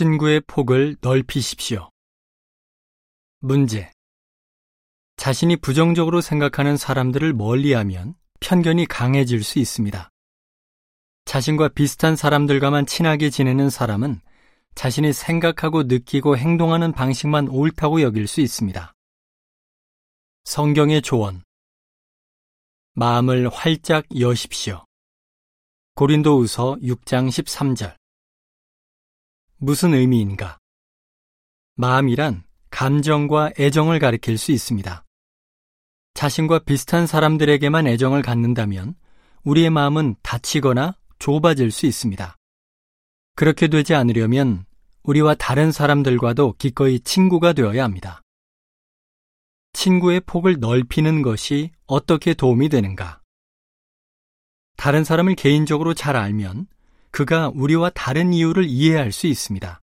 친구의 폭을 넓히십시오. 문제. 자신이 부정적으로 생각하는 사람들을 멀리하면 편견이 강해질 수 있습니다. 자신과 비슷한 사람들과만 친하게 지내는 사람은 자신이 생각하고 느끼고 행동하는 방식만 옳다고 여길 수 있습니다. 성경의 조언. 마음을 활짝 여십시오. 고린도우서 6장 13절. 무슨 의미인가? 마음이란 감정과 애정을 가리킬 수 있습니다. 자신과 비슷한 사람들에게만 애정을 갖는다면 우리의 마음은 다치거나 좁아질 수 있습니다. 그렇게 되지 않으려면 우리와 다른 사람들과도 기꺼이 친구가 되어야 합니다. 친구의 폭을 넓히는 것이 어떻게 도움이 되는가? 다른 사람을 개인적으로 잘 알면 그가 우리와 다른 이유를 이해할 수 있습니다.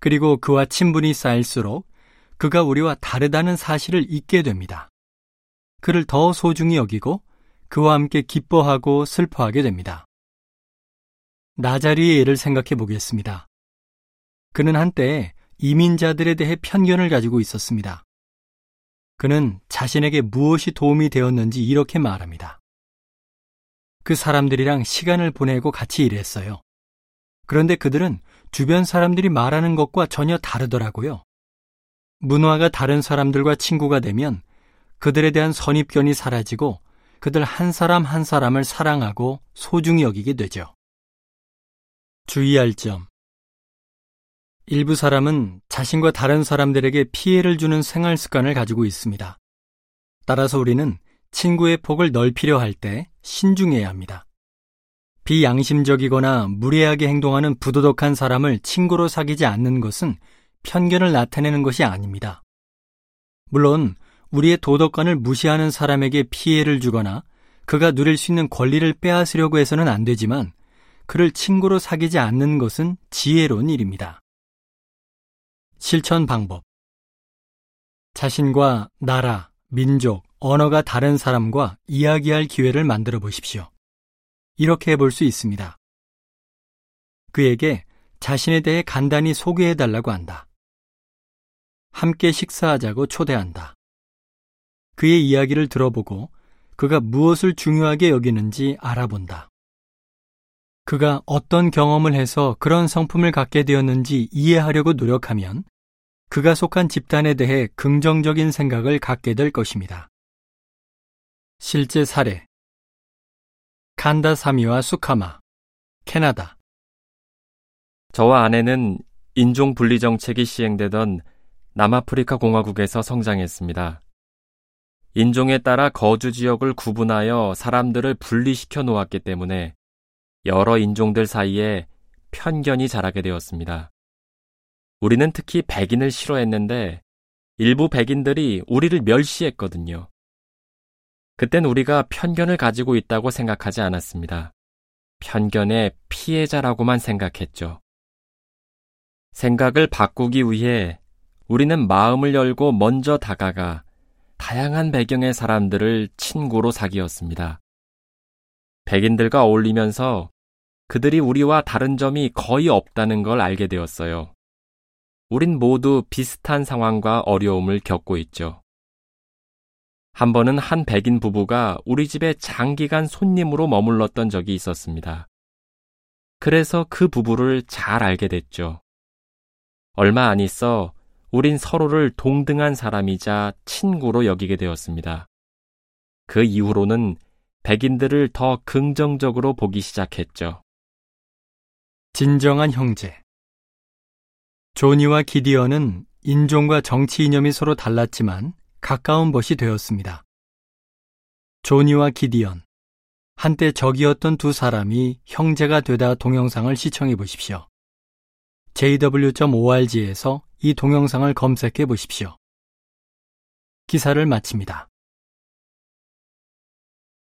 그리고 그와 친분이 쌓일수록 그가 우리와 다르다는 사실을 잊게 됩니다. 그를 더 소중히 여기고 그와 함께 기뻐하고 슬퍼하게 됩니다. 나자리의 예를 생각해 보겠습니다. 그는 한때 이민자들에 대해 편견을 가지고 있었습니다. 그는 자신에게 무엇이 도움이 되었는지 이렇게 말합니다. 그 사람들이랑 시간을 보내고 같이 일했어요. 그런데 그들은 주변 사람들이 말하는 것과 전혀 다르더라고요. 문화가 다른 사람들과 친구가 되면 그들에 대한 선입견이 사라지고 그들 한 사람 한 사람을 사랑하고 소중히 여기게 되죠. 주의할 점. 일부 사람은 자신과 다른 사람들에게 피해를 주는 생활 습관을 가지고 있습니다. 따라서 우리는 친구의 폭을 넓히려 할 때 신중해야 합니다. 비양심적이거나 무례하게 행동하는 부도덕한 사람을 친구로 사귀지 않는 것은 편견을 나타내는 것이 아닙니다. 물론 우리의 도덕관을 무시하는 사람에게 피해를 주거나 그가 누릴 수 있는 권리를 빼앗으려고 해서는 안 되지만 그를 친구로 사귀지 않는 것은 지혜로운 일입니다. 실천 방법 자신과 나라, 민족, 언어가 다른 사람과 이야기할 기회를 만들어 보십시오. 이렇게 해볼 수 있습니다. 그에게 자신에 대해 간단히 소개해 달라고 한다. 함께 식사하자고 초대한다. 그의 이야기를 들어보고 그가 무엇을 중요하게 여기는지 알아본다. 그가 어떤 경험을 해서 그런 성품을 갖게 되었는지 이해하려고 노력하면 그가 속한 집단에 대해 긍정적인 생각을 갖게 될 것입니다. 실제 사례 칸다사미와 수카마, 캐나다 저와 아내는 인종 분리 정책이 시행되던 남아프리카 공화국에서 성장했습니다. 인종에 따라 거주 지역을 구분하여 사람들을 분리시켜 놓았기 때문에 여러 인종들 사이에 편견이 자라게 되었습니다. 우리는 특히 백인을 싫어했는데 일부 백인들이 우리를 멸시했거든요. 그땐 우리가 편견을 가지고 있다고 생각하지 않았습니다. 편견의 피해자라고만 생각했죠. 생각을 바꾸기 위해 우리는 마음을 열고 먼저 다가가 다양한 배경의 사람들을 친구로 사귀었습니다. 백인들과 어울리면서 그들이 우리와 다른 점이 거의 없다는 걸 알게 되었어요. 우린 모두 비슷한 상황과 어려움을 겪고 있죠. 한 번은 한 백인 부부가 우리 집에 장기간 손님으로 머물렀던 적이 있었습니다. 그래서 그 부부를 잘 알게 됐죠. 얼마 안 있어 우린 서로를 동등한 사람이자 친구로 여기게 되었습니다. 그 이후로는 백인들을 더 긍정적으로 보기 시작했죠. 진정한 형제. 조니와 기디언은 인종과 정치 이념이 서로 달랐지만 가까운 벗이 되었습니다. 조니와 기디언. 한때 적이었던 두 사람이 형제가 되다 동영상을 시청해 보십시오. jw.org에서 이 동영상을 검색해 보십시오. 기사를 마칩니다.